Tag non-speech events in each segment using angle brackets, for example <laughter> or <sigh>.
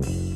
Saturday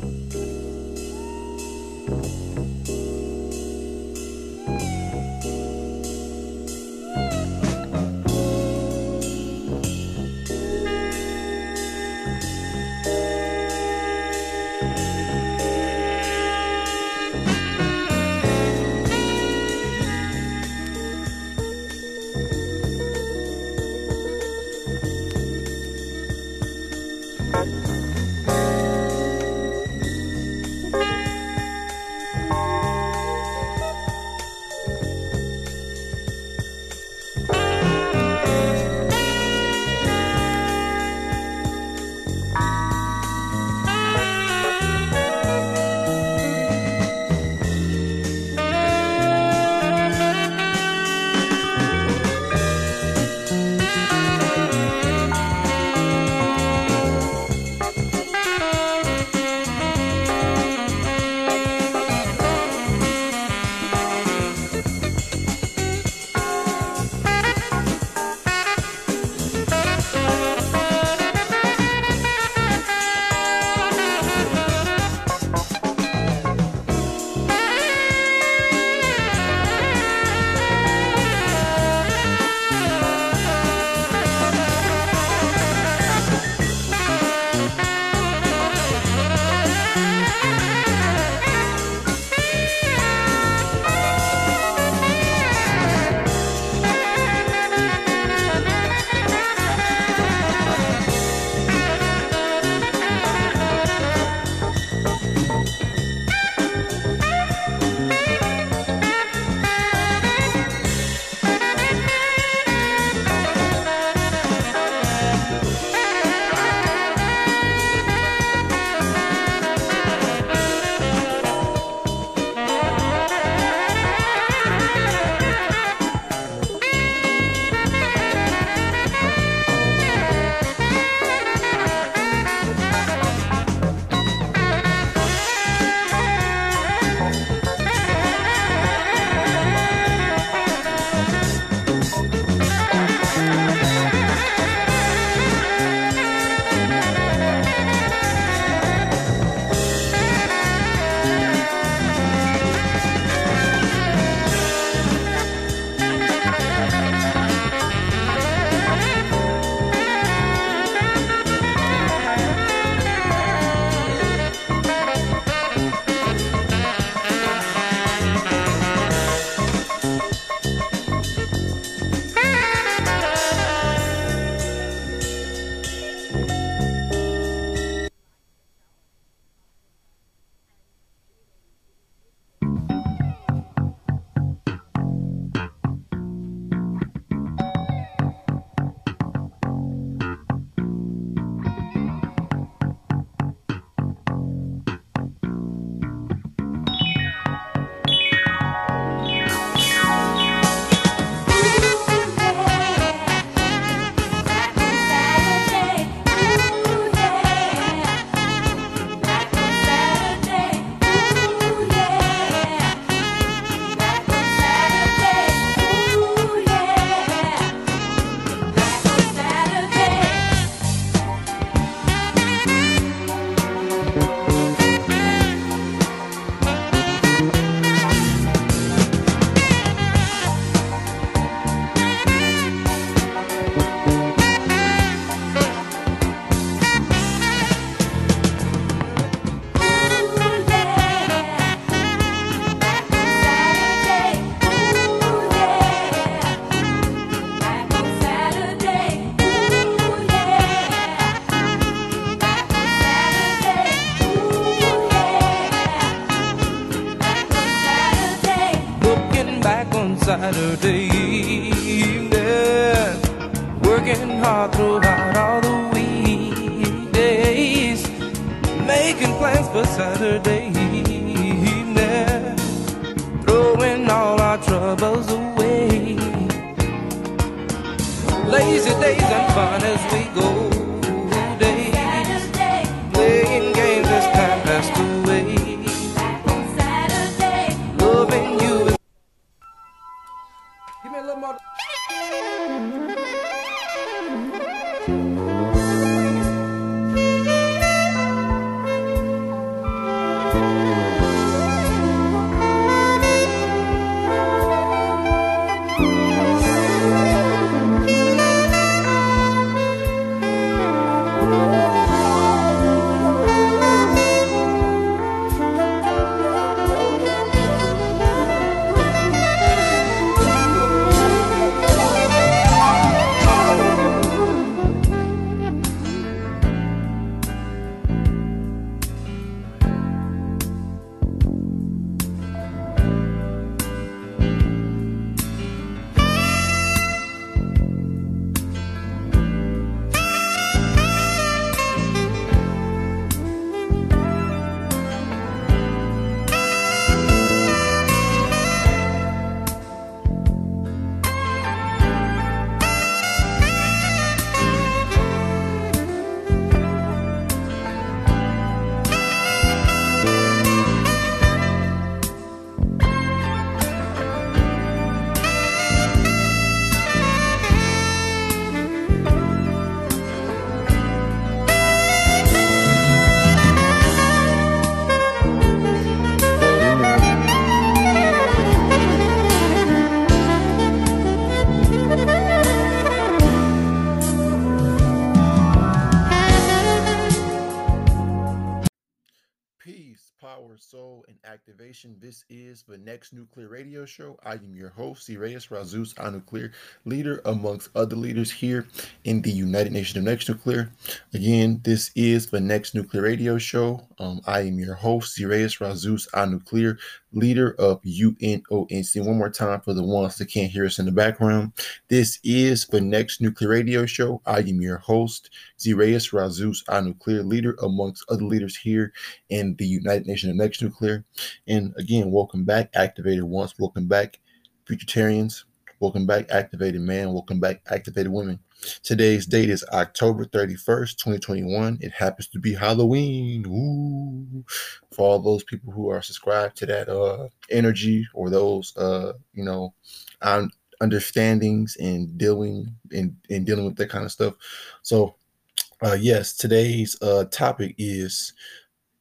Lazy days and fun as we go. Show. I am your host, Sirius Razus Nuclear, leader amongst other leaders here in the United Nations of Next Nuclear. Again, this is the next nuclear radio show. Um, I am your host, Sirius Razus Nuclear, leader of UNONC. One more time for the ones that can't hear us in the background. This is the next nuclear radio show. I am your host, Zireus Razus our Nuclear, leader amongst other leaders here in the United Nations of Next Nuclear. And again, welcome back, Activated Ones. Welcome back, Futuritarians. Welcome back, Activated Man. Welcome back, Activated Women. Today's date is October 31st, 2021. It happens to be Halloween. Ooh. For all those people who are subscribed to that uh, energy or those, uh, you know, um, understandings and dealing and, and dealing with that kind of stuff. So, uh, yes, today's uh, topic is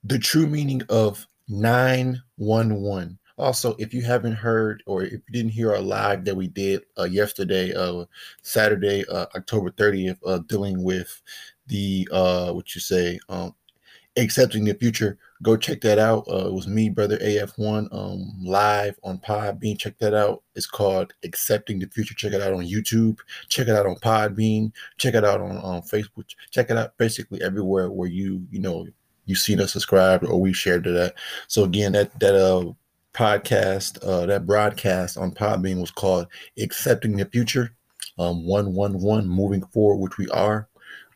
the true meaning of 911. Also, if you haven't heard or if you didn't hear our live that we did uh, yesterday, uh, Saturday, uh, October 30th, uh, dealing with the uh, what you say, um, accepting the future, go check that out. Uh, it was me, brother AF1, um, live on Podbean. Check that out. It's called Accepting the Future. Check it out on YouTube. Check it out on Podbean. Check it out on, on Facebook. Check it out basically everywhere where you you know you've seen us subscribed or we shared to that. So again, that that uh podcast, uh that broadcast on Podbean was called Accepting the Future. Um, one one one moving forward, which we are.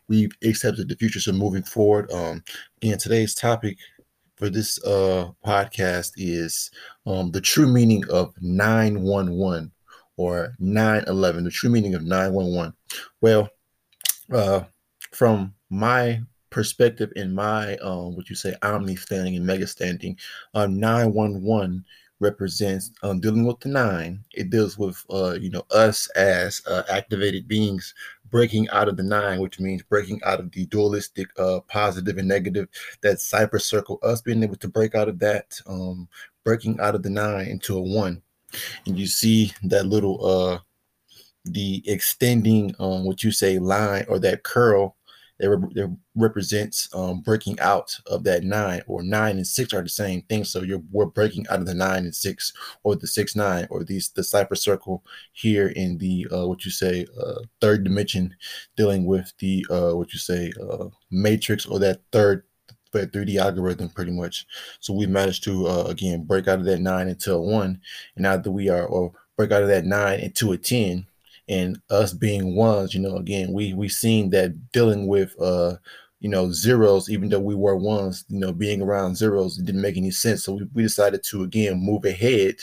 We've accepted the future, so moving forward. Um, today's topic for this uh podcast is um the true meaning of 911 or 911, the true meaning of 911. Well, uh from my perspective in my um what you say omni standing and mega standing um 911 represents um dealing with the nine. It deals with uh you know us as uh, activated beings breaking out of the nine which means breaking out of the dualistic uh positive and negative that cipher circle us being able to break out of that um breaking out of the nine into a one. And you see that little uh the extending um what you say line or that curl that, re- that represents um, breaking out of that nine or nine and six are the same thing. So you're we're breaking out of the nine and six or the six nine or these the cipher circle here in the uh, what you say uh, third dimension, dealing with the uh, what you say uh, matrix or that third that 3D algorithm pretty much. So we managed to uh, again break out of that nine into a one, and now that we are or break out of that nine into a ten and us being ones, you know, again, we we seen that dealing with uh, you know, zeros, even though we were ones, you know, being around zeros, it didn't make any sense. So we, we decided to again move ahead,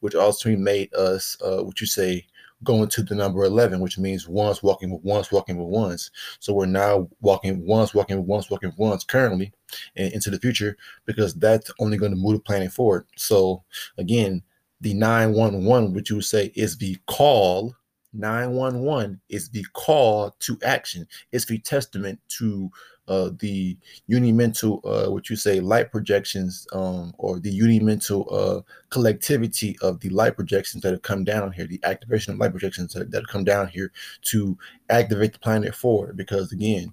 which also made us uh what you say going to the number 11 which means ones walking with ones walking with ones so we're now walking ones walking with ones walking with ones currently and into the future because that's only going to move the planet forward so again the 911 which you would say is the call 911 is the call to action. It's the testament to uh, the unimental, uh, what you say, light projections, um, or the unimental uh, collectivity of the light projections that have come down here, the activation of light projections that, that have come down here to activate the planet forward. Because again,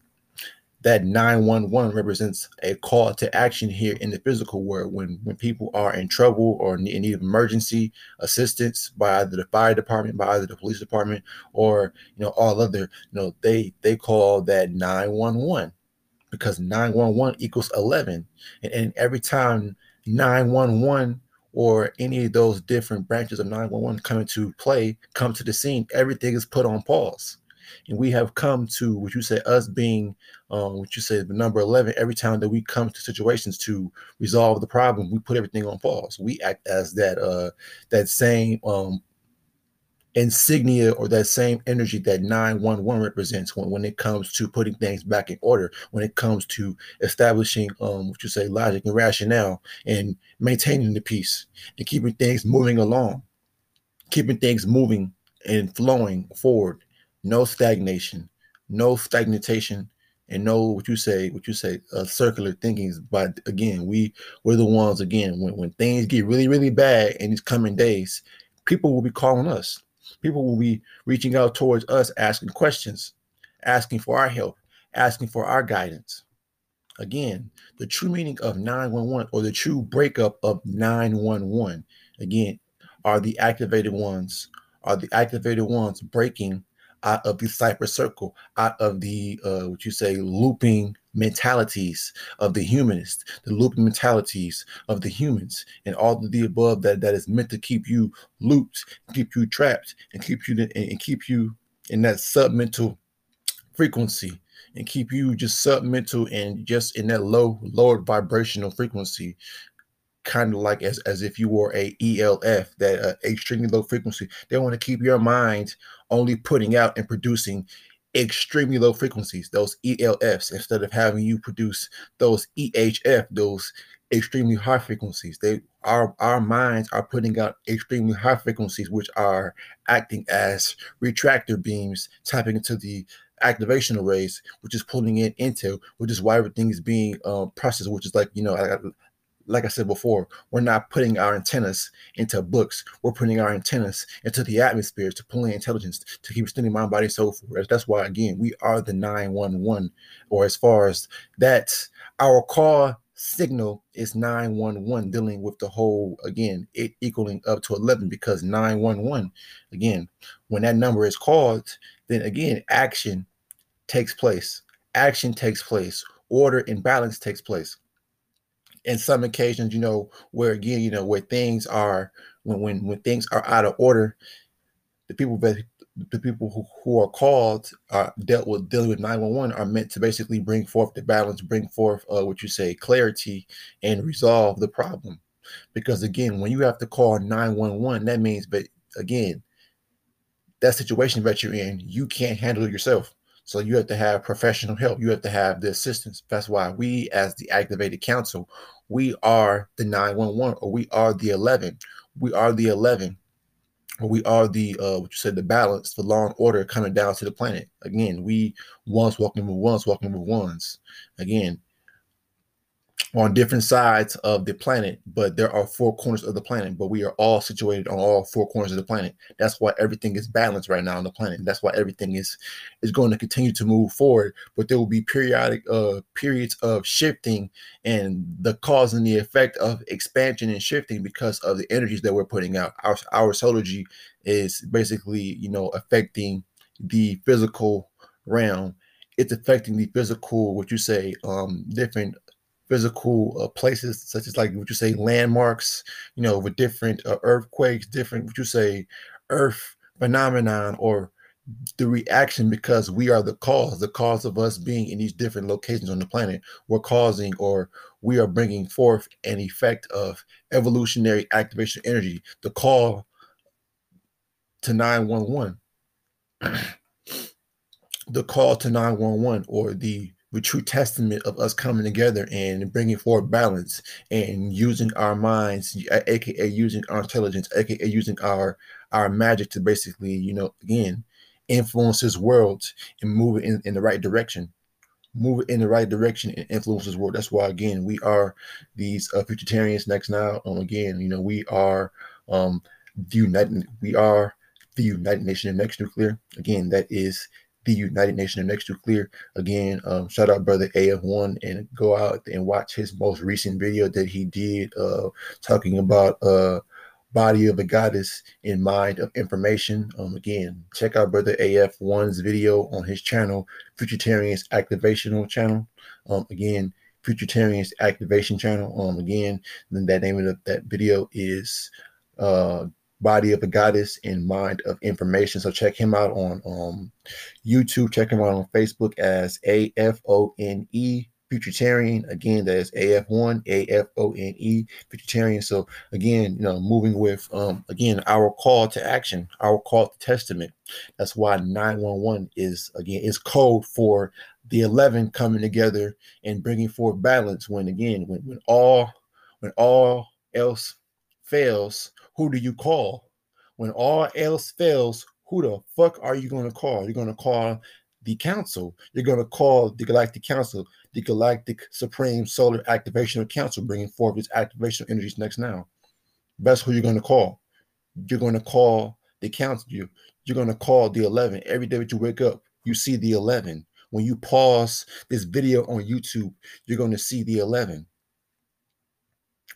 that 911 represents a call to action here in the physical world. When when people are in trouble or in need of emergency assistance by either the fire department by either the police department or you know all other you know they they call that 911 because 911 equals 11 and, and every time 911 or any of those different branches of 911 come into play come to the scene everything is put on pause and we have come to what you say us being um, what you say the number 11 every time that we come to situations to resolve the problem we put everything on pause. We act as that uh that same um insignia or that same energy that 911 represents when, when it comes to putting things back in order when it comes to establishing um what you say logic and rationale and maintaining the peace and keeping things moving along keeping things moving and flowing forward no stagnation, no stagnation, and no what you say, what you say, uh, circular thinkings. But again, we we're the ones again when when things get really really bad in these coming days, people will be calling us. People will be reaching out towards us, asking questions, asking for our help, asking for our guidance. Again, the true meaning of 911 or the true breakup of 911, again, are the activated ones, are the activated ones breaking out of the cipher circle, out of the uh, what you say looping mentalities of the humanists, the looping mentalities of the humans, and all of the above that that is meant to keep you looped, keep you trapped, and keep you and keep you in that submental frequency and keep you just submental and just in that low lowered vibrational frequency kind of like as, as if you were a ELF, that uh, extremely low frequency. They want to keep your mind only putting out and producing extremely low frequencies, those ELFs, instead of having you produce those EHF, those extremely high frequencies. They our our minds are putting out extremely high frequencies, which are acting as retractor beams, tapping into the activation arrays, which is pulling in into, which is why everything is being um, processed, which is like you know, like I said before, we're not putting our antennas into books. We're putting our antennas into the atmosphere to pull in intelligence to keep extending mind, body, soul. For that's why again we are the 911, or as far as that, our call signal is 911 dealing with the whole again it equaling up to 11 because 911 again when that number is called then again action takes place action takes place order and balance takes place in some occasions, you know, where again, you know, where things are when when when things are out of order, the people that the people who, who are called are dealt with dealing with 911 are meant to basically bring forth the balance, bring forth uh, what you say clarity and resolve the problem. Because again, when you have to call 911, that means but again, that situation that you're in, you can't handle it yourself. So you have to have professional help. You have to have the assistance. That's why we, as the activated council, we are the 911 or we are the 11. We are the 11 or we are the uh what you said the balance, the law and order coming down to the planet. Again, we once walking with ones, walking with ones. Again, on different sides of the planet, but there are four corners of the planet, but we are all situated on all four corners of the planet. That's why everything is balanced right now on the planet. That's why everything is is going to continue to move forward. But there will be periodic uh periods of shifting and the cause and the effect of expansion and shifting because of the energies that we're putting out. Our our solargy is basically, you know, affecting the physical realm it's affecting the physical what you say um different physical uh, places such as like what you say landmarks you know with different uh, earthquakes different what you say earth phenomenon or the reaction because we are the cause the cause of us being in these different locations on the planet we're causing or we are bringing forth an effect of evolutionary activation energy the call to 911 <clears throat> the call to 911 or the the true testament of us coming together and bringing forward balance and using our minds, aka using our intelligence, aka using our our magic to basically, you know, again, influence this world and move it in, in the right direction. Move it in the right direction and influence this world. That's why, again, we are these uh, futuritarians next now. Um, again, you know, we are um, the United, we are the United Nation Next Nuclear. Again, that is the United Nation Next clear. Again, um, shout out brother AF1 and go out and watch his most recent video that he did uh, talking about uh, body of a goddess in mind of information. Um, again, check out brother AF1's video on his channel, Futuritarians Activational channel. Um, again, Futuritarians Activation channel. Um, again, then that name of that video is uh body of a goddess and mind of information. So check him out on um, YouTube. Check him out on Facebook as A F O N E Futuritarian. Again, that is AF1, A-F-O-N-E, Futuritarian. So again, you know, moving with um again our call to action, our call to testament. That's why 911 is again is code for the 11 coming together and bringing forth balance when again when, when all when all else fails who do you call? When all else fails, who the fuck are you going to call? You're going to call the council. You're going to call the Galactic Council, the Galactic Supreme Solar Activational Council, bringing forth its activational energies next now. That's who you're going to call. You're going to call the council. You, you're going to call the 11. Every day that you wake up, you see the 11. when you pause this video on YouTube, you're going to see the 11.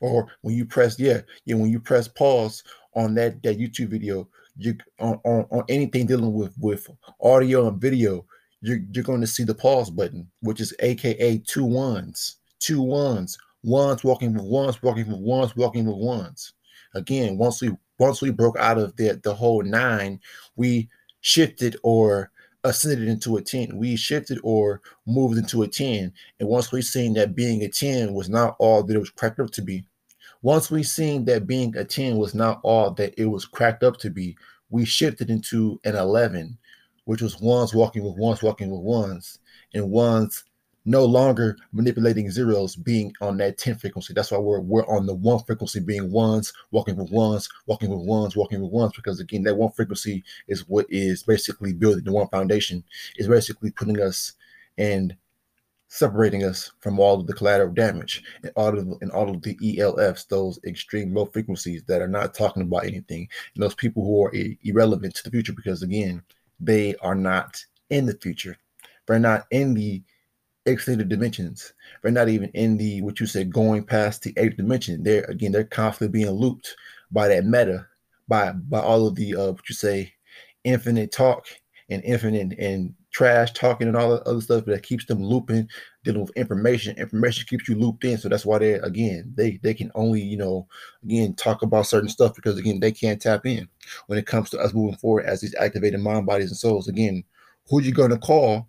Or when you press, yeah, yeah, when you press pause on that, that YouTube video, you on, on, on anything dealing with with audio and video, you're, you're going to see the pause button, which is aka two ones, two ones, ones walking with ones, walking with ones, walking with ones. Again, once we once we broke out of the the whole nine, we shifted or ascended into a 10. We shifted or moved into a 10. And once we seen that being a 10 was not all that it was cracked up to be, once we seen that being a 10 was not all that it was cracked up to be, we shifted into an 11, which was ones walking with ones walking with ones, and ones no longer manipulating zeros being on that 10 frequency. That's why we're we're on the one frequency being ones, walking with ones, walking with ones, walking with ones, because again, that one frequency is what is basically building the one foundation, is basically putting us and separating us from all of the collateral damage and all of and all of the ELFs, those extreme low frequencies that are not talking about anything, and those people who are irrelevant to the future because again, they are not in the future. They're not in the extended dimensions. They're not even in the what you said going past the eighth dimension. They're again they're constantly being looped by that meta, by by all of the uh what you say infinite talk and infinite and trash talking and all the other stuff that keeps them looping, dealing with information. Information keeps you looped in. So that's why they again they they can only, you know, again talk about certain stuff because again they can't tap in when it comes to us moving forward as these activated mind, bodies, and souls. Again, who you gonna call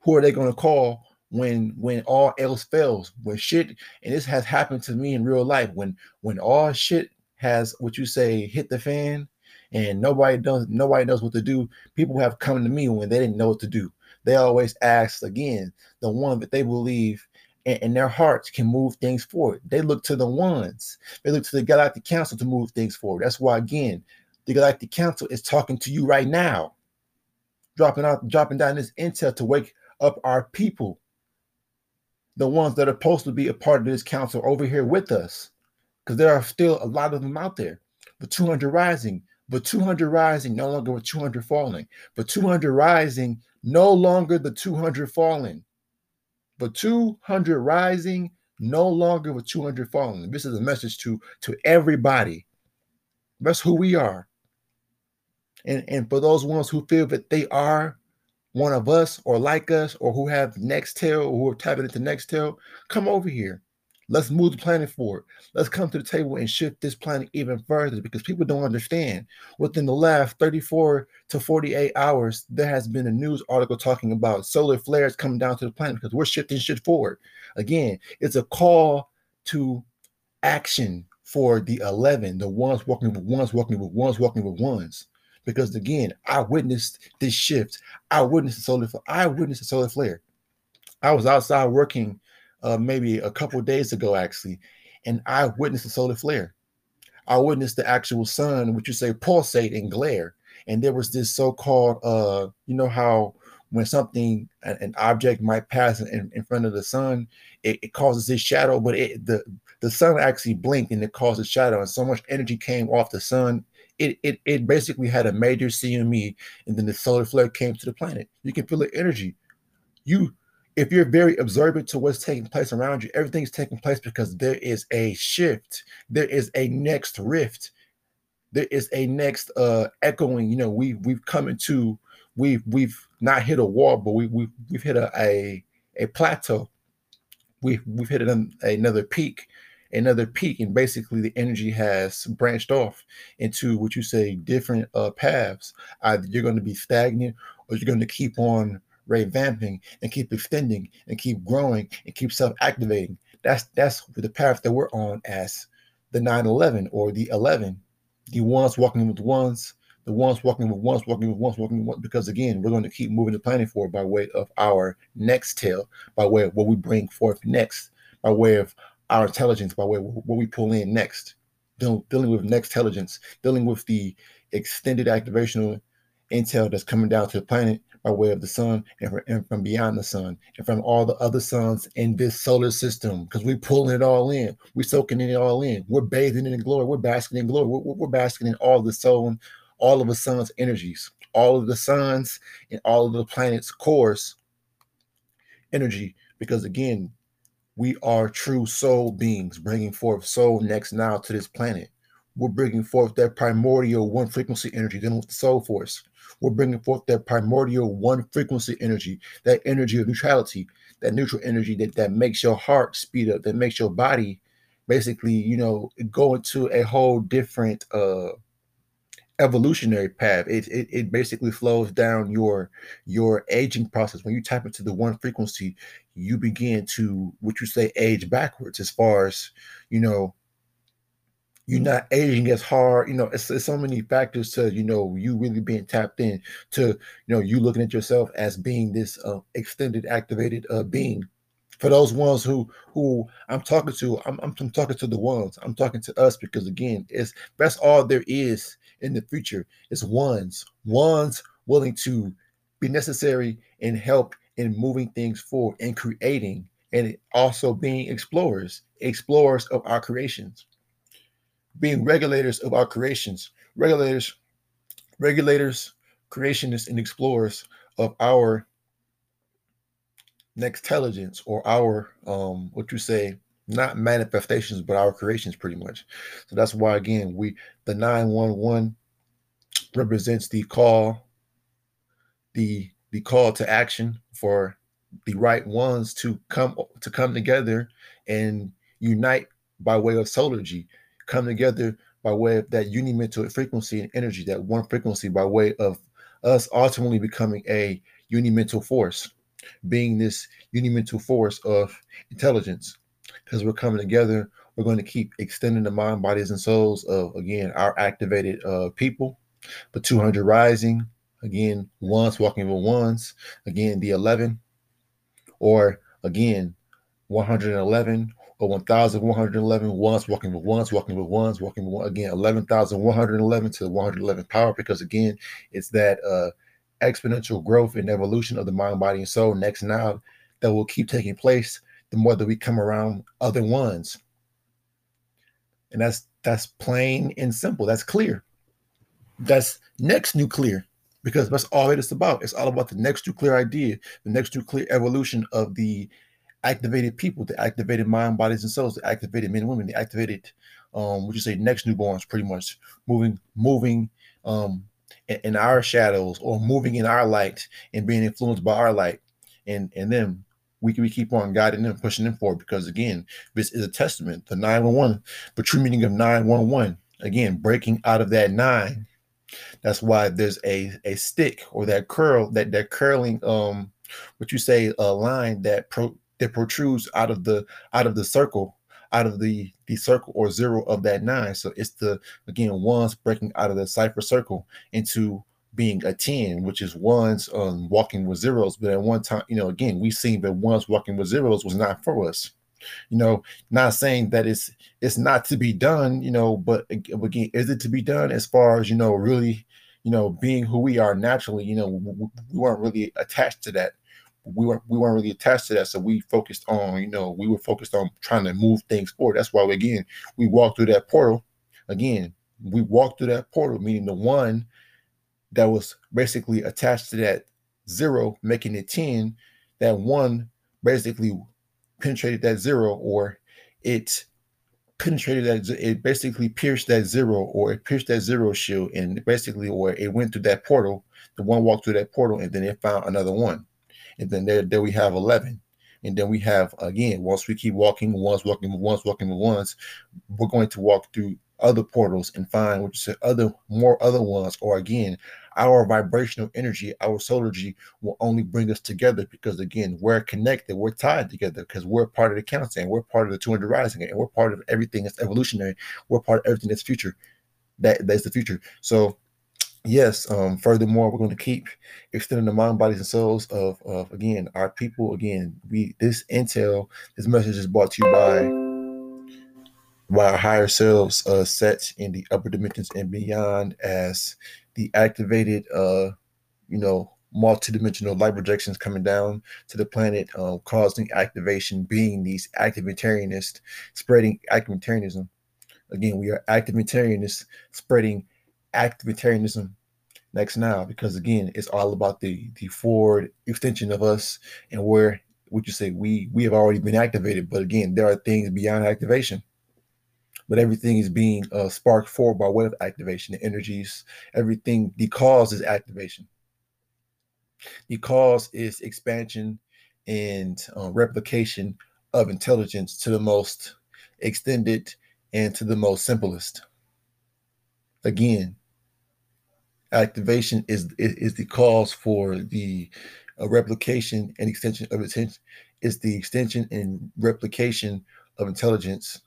who are they going to call when when all else fails when shit and this has happened to me in real life when when all shit has what you say hit the fan and nobody does nobody knows what to do. People have come to me when they didn't know what to do. They always ask again the one that they believe and, their hearts can move things forward. They look to the ones. They look to the galactic council to move things forward. That's why again the galactic council is talking to you right now dropping out dropping down this intel to wake up our people, the ones that are supposed to be a part of this council over here with us, because there are still a lot of them out there. But 200 rising, but 200 rising, no longer with 200 falling, but 200 rising, no longer the 200 falling, but 200 rising, no longer with 200 falling. This is a message to to everybody. That's who we are. And, and for those ones who feel that they are one of us or like us or who have Nextel or who are tapping into Nextel, come over here. Let's move the planet forward. Let's come to the table and shift this planet even further because people don't understand. Within the last 34 to 48 hours, there has been a news article talking about solar flares coming down to the planet because we're shifting shit forward. Again, it's a call to action for the 11, the ones walking with ones, walking with ones, walking with ones because again, I witnessed this shift. I witnessed the solar. I witnessed the solar flare. I was outside working uh, maybe a couple days ago, actually, and I witnessed the solar flare. I witnessed the actual sun, which you say pulsate and glare, and there was this so-called, uh, you know how when something an, object might pass in, in front of the sun, it, it causes this shadow, but it, the the sun actually blinked and it caused a shadow, and so much energy came off the sun it, it it basically had a major CME, and then the solar flare came to the planet. You can feel the energy. You, if you're very observant to what's taking place around you, everything's taking place because there is a shift. There is a next rift. There is a next uh echoing. You know, we we've come into we've we've not hit a wall, but we we've we've hit a a, a plateau. We've we've hit an, another peak another peak and basically the energy has branched off into what you say different uh, paths. Either you're going to be stagnant or you're going to keep on revamping and keep extending and keep growing and keep self-activating. That's that's the path that we're on as the 9-11 or the 11 the ones walking with ones the ones walking with ones walking with ones walking with ones because again we're going to keep moving the planet forward by way of our next tail by way of what we bring forth next by way of our intelligence by way what we pull in next, dealing, with next intelligence, dealing with the extended activational intel that's coming down to the planet by way of the sun and from, beyond the sun and from all the other suns in this solar system because we're pulling it all in. We're soaking it all in. We're bathing in glory. We're basking in glory. We're, we're basking in all the soul, all of the sun's energies, all of the suns and all of the planet's cores energy because again, we are true soul beings bringing forth soul next now to this planet. We're bringing forth that primordial one frequency energy dealing with the soul force. We're bringing forth that primordial one frequency energy, that energy of neutrality, that neutral energy that, that makes your heart speed up, that makes your body basically, you know, go into a whole different uh evolutionary path. It, it it basically flows down your your aging process. When you tap into the one frequency, you begin to what you say age backwards as far as you know you're not aging as hard you know it's, it's, so many factors to you know you really being tapped in to you know you looking at yourself as being this uh, extended activated uh, being for those ones who who i'm talking to I'm, I'm, I'm talking to the ones i'm talking to us because again it's that's all there is in the future is ones, ones willing to be necessary and help in moving things forward and creating and also being explorers, explorers of our creations, being regulators of our creations, regulators, regulators, creationists, and explorers of our next intelligence or our um what you say not manifestations, but our creations pretty much. So that's why again we the 911 represents the call, the the call to action for the right ones to come to come together and unite by way of solargy, come together by way of that unimental frequency and energy, that one frequency by way of us ultimately becoming a unimental force, being this unimental force of intelligence, because we're coming together. We're going to keep extending the mind, bodies, and souls of again our activated uh, people, the 200 rising again. Ones walking with ones again. The 11, or again 111 or 1111 ones walking with ones walking with ones walking with one again 11111 to the 111 power because again it's that uh exponential growth and evolution of the mind body and soul next now that will keep taking place the more that we come around other ones. And that's that's plain and simple. That's clear. That's next nuclear because that's all it is about. It's all about the next nuclear idea, the next nuclear evolution of the activated people, the activated mind, bodies, and souls, the activated men and women, the activated, um, would you say next newborns, pretty much moving, moving, um, in, in our shadows or moving in our light and being influenced by our light, and and them we, we keep on guiding them, pushing them forward because again, this is a testament. The 911, the true meaning of 911, again, breaking out of that nine. That's why there's a a stick or that curl, that that curling um what you say a line that pro that protrudes out of the out of the circle, out of the the circle or zero of that nine. So it's the again ones breaking out of the cipher circle into being a 10, which is ones um, walking with zeros. But at one time, you know, again, we've seen that ones walking with zeros was not for us. You know, not saying that it's it's not to be done, you know, but again, is it to be done as far as you know, really, you know, being who we are naturally, you know, we, we weren't really attached to that. We weren't we weren't really attached to that. So we focused on, you know, we were focused on trying to move things forward. That's why we, again we walked through that portal. Again, we walked through that portal, meaning the one that was basically attached to that zero, making it 10, that one basically penetrated that zero or it penetrated that it basically pierced that zero or it pierced that zero shield and basically or it went through that portal. The one walked through that portal and then it found another one. And then there, there we have 11 and then we have again once we keep walking once walking once walking once we're going to walk through other portals and find which is other more other ones. Or again our vibrational energy, our solargy will only bring us together because again, we're connected, we're tied together because we're part of the council and we're part of the 200 rising and we're part of everything that's evolutionary. We're part of everything that's future. That that's the future. So yes, um, furthermore, we're going to keep extending the mind, bodies, and souls of, of again our people. Again, we this intel, this message is brought to you by by our higher selves uh, set in the upper dimensions and beyond as the activated, uh, you know, multidimensional light projections coming down to the planet, uh, causing activation, being these activitarianists, spreading activitarianism. Again, we are activitarianists spreading activitarianism next now because again, it's all about the the forward extension of us and where would you say we we have already been activated but again there are things beyond activation but everything is being uh, sparked forward by way of activation the energies. Everything the cause is activation. The cause is expansion and uh, replication of intelligence to the most extended and to the most simplest. Again activation is is, is the cause for the uh, replication and extension of attention is the extension and replication of intelligence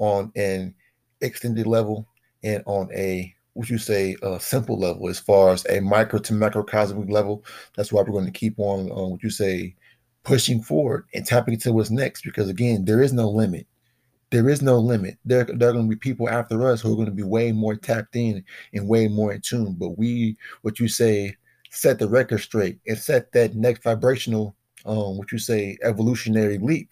on an extended level and on a would you say a simple level as far as a micro to macrocosmic level that's why we're going to keep on uh, would you say pushing forward and tapping into what's next because again there is no limit there is no limit. There, there are going to be people after us who are going to be way more tapped in and way more in tune. But we, what you say, set the record straight and set that next vibrational, um, what you say, evolutionary leap.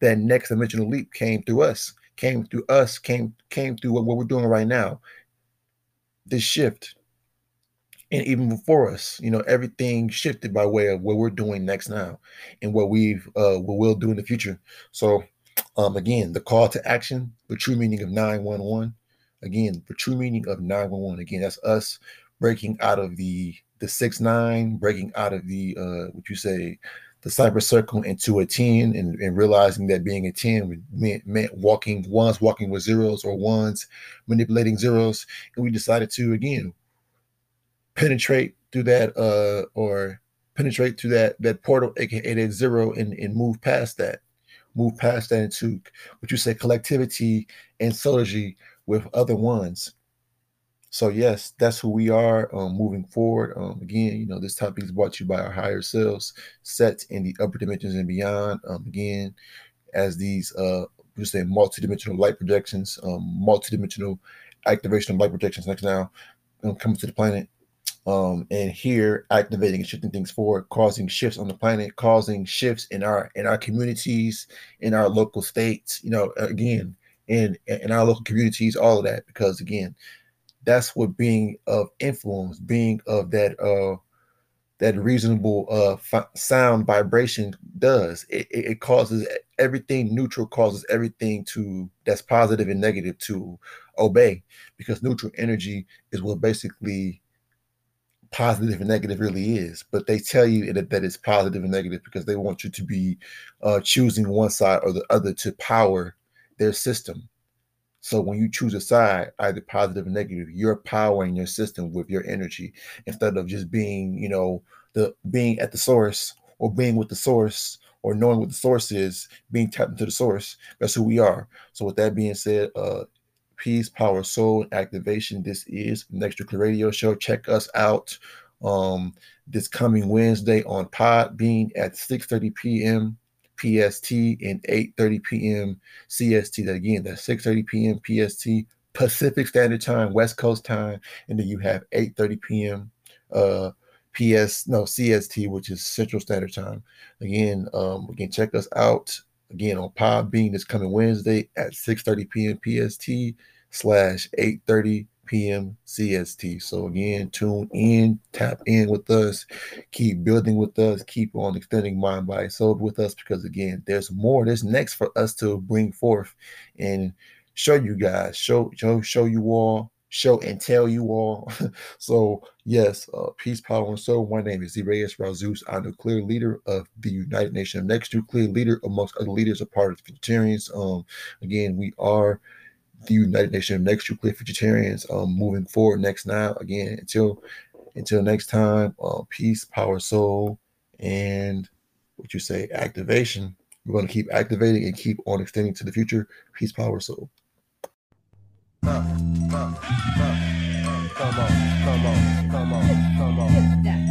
That next dimensional leap came through us, came through us, came came through what, what we're doing right now. This shift, and even before us, you know, everything shifted by way of what we're doing next now, and what we've uh, what we'll do in the future. So um, again, the call to action, the true meaning of 911. Again, the true meaning of 911. Again, that's us breaking out of the the six nine, breaking out of the uh what you say, the cipher circle into a 10 and, and realizing that being a 10 meant, meant walking ones walking with zeros or ones manipulating zeros. And we decided to again penetrate through that uh or penetrate through that that portal, aka that zero, and, and move past that move past that into what you say collectivity and synergy with other ones. So yes, that's who we are um, moving forward. Um, again, you know, this topic is brought to you by our higher selves, set in the upper dimensions and beyond. Um, again, as these uh, we say multi-dimensional light projections, um, multi-dimensional activation of light projections next now um, coming to the planet um, and here activating and shifting things forward, causing shifts on the planet, causing shifts in our in our communities, in our local states. You know, again, in in our local communities, all of that, because again, that's what being of influence, being of that uh that reasonable uh sound vibration does. It, it, it causes everything neutral, causes everything to that's positive and negative to obey, because neutral energy is what basically positive and negative really is, but they tell you that, that it's positive and negative because they want you to be uh, choosing one side or the other to power their system. So when you choose a side, either positive or negative, you're powering your system with your energy instead of just being, you know, the being at the source or being with the source or knowing what the source is, being tapped into the source. That's who we are. So with that being said, uh, peace, power, soul, activation. This is Next Nuclear Radio Show. Check us out um, this coming Wednesday on Podbean at 6:30 p.m. PST and 8:30 p.m. CST. That again, that's 6:30 p.m. PST Pacific Standard Time, West Coast time, and then you have 8:30 p.m. Uh, PS no CST, which is Central Standard Time. Again, um, again, check us out again on Podbean this coming Wednesday at 6:30 p.m. PST slash 8:30 p.m. CST. So again, tune in, tap in with us, keep building with us, keep on extending mind, body, soul with us because again, there's more. There's next for us to bring forth and show you guys, show show show you all show and tell you all. <laughs> so, yes, uh, peace, power, and soul. My name is Zerayas Razus. I'm the clear leader of the United Nations of Next Nuclear leader amongst other leaders, a part of the vegetarians. Um, again, we are the United Nation of Next Nuclear Vegetarians. Um, moving forward next now. Again, until until next time, uh, peace, power, soul, and what you say, activation. We're going to keep activating and keep on extending to the future. Peace, power, soul. Come on, come on, come on, come on.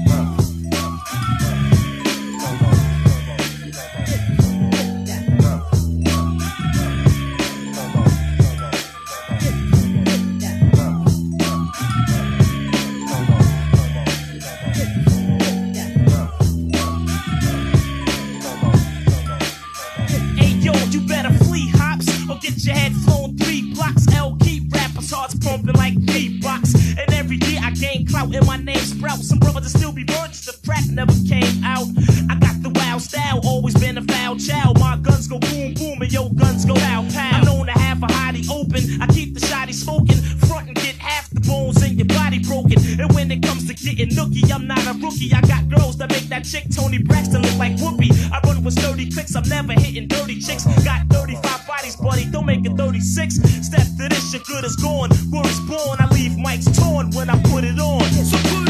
gain clout and my name sprout. Some brothers will still be bunched. The rap never came out. I got the wild style, always been a foul child. My guns go boom, boom, and your guns go out, pow. I'm known to have a hottie open. I keep the shotty smoking, front and get half bones and your body broken. And when it comes to getting nookie, I'm not a rookie. I got girls that make that chick Toni Braxton look like Whoopi. I run with 30 clicks, I'm never hitting dirty chicks. Uh-huh. Got 35 bodies, buddy, don't make it 36. Step to this, your good is gone. Where is born, I leave mics torn when I put it on. So put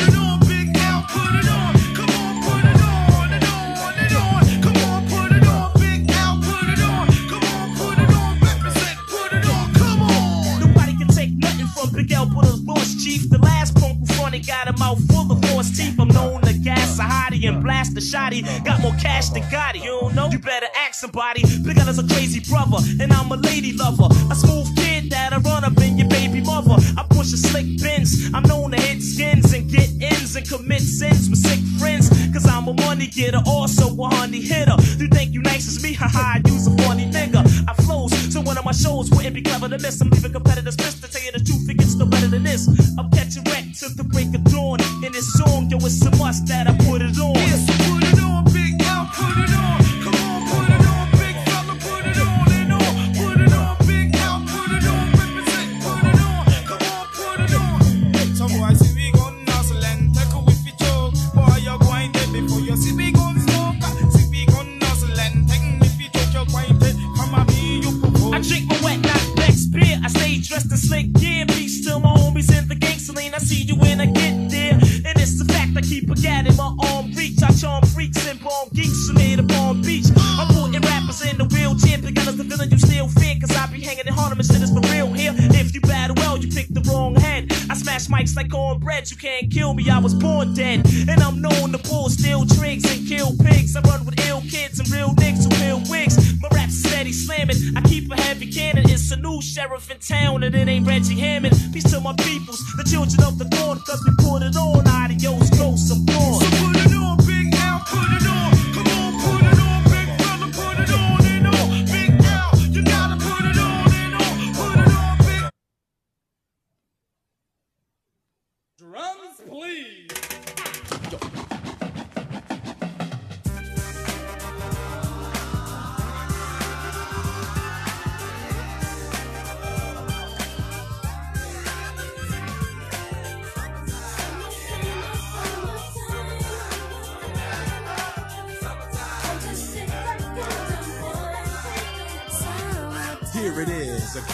a and blast a shotty. Got more cash than Gotti. You don't know? You better ask somebody. Big is a crazy brother, and I'm a lady lover. A smooth kid that'll run up in your baby mother. I push a slick Benz. I'm known to hit skins and get ins and commit sins with sick friends. Cause I'm a money getter, also a honey hitter. You think you nice as me? Haha, you's a funny nigga. I flows, so one of my shows wouldn't be clever to miss. I'm leaving competitors pissed to tell you the truth, it gets no better than this. I'm catching wreck till the break of dawn. In this song, yo, it's a must that I dead.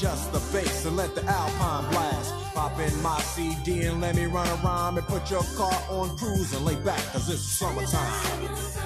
Adjust the bass and let the alpine blast. Pop in my CD and let me run a rhyme and put your car on cruise and lay back, cause it's summertime.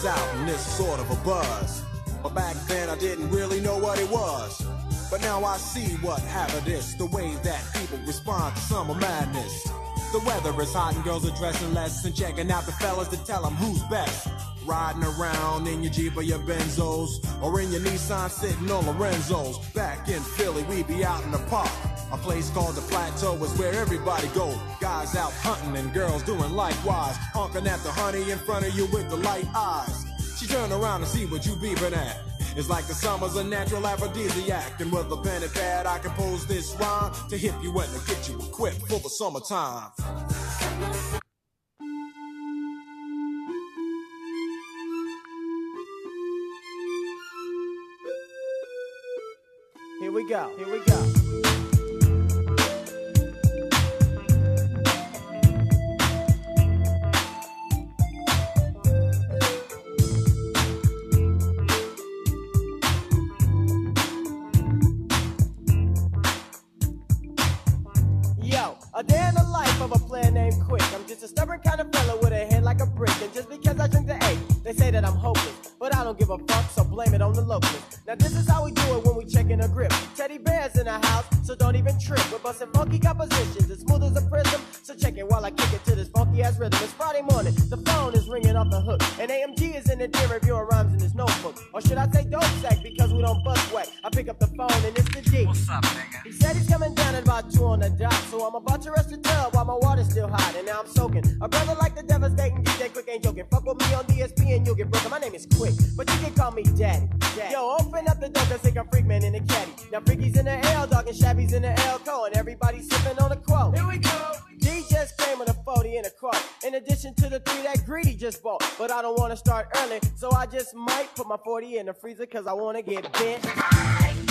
Is out in this sort of a buzz. But back then I didn't really know what it was. But now I see what happened is the way that people respond to summer madness. The weather is hot and girls are dressing less and checking out the fellas to tell them who's best. Riding around in your Jeep or your Benzos or in your Nissan sitting on Lorenzo's. Back in Philly, we be out in the park. A place called the Plateau is where everybody go. Guys out hunting and girls doing likewise. Honking at the honey in front of you with the light eyes. She turn around and see what you beeping at. It's like the summer's a natural aphrodisiac. And with a pen and pad, I compose this rhyme to hip you and to get you equipped for the summertime. Here we go. Here we go. A day in the life of a player named Quik. I'm just a stubborn kind of fella with a head like a brick. And just because I drink the A, they say that I'm hopeless. But I don't give a fuck, so blame it on the locals. Now this is how we do it when we checking a grip. Teddy bears in the house, so don't even trip. We're busting funky compositions, the freezer cause I wanna get bent.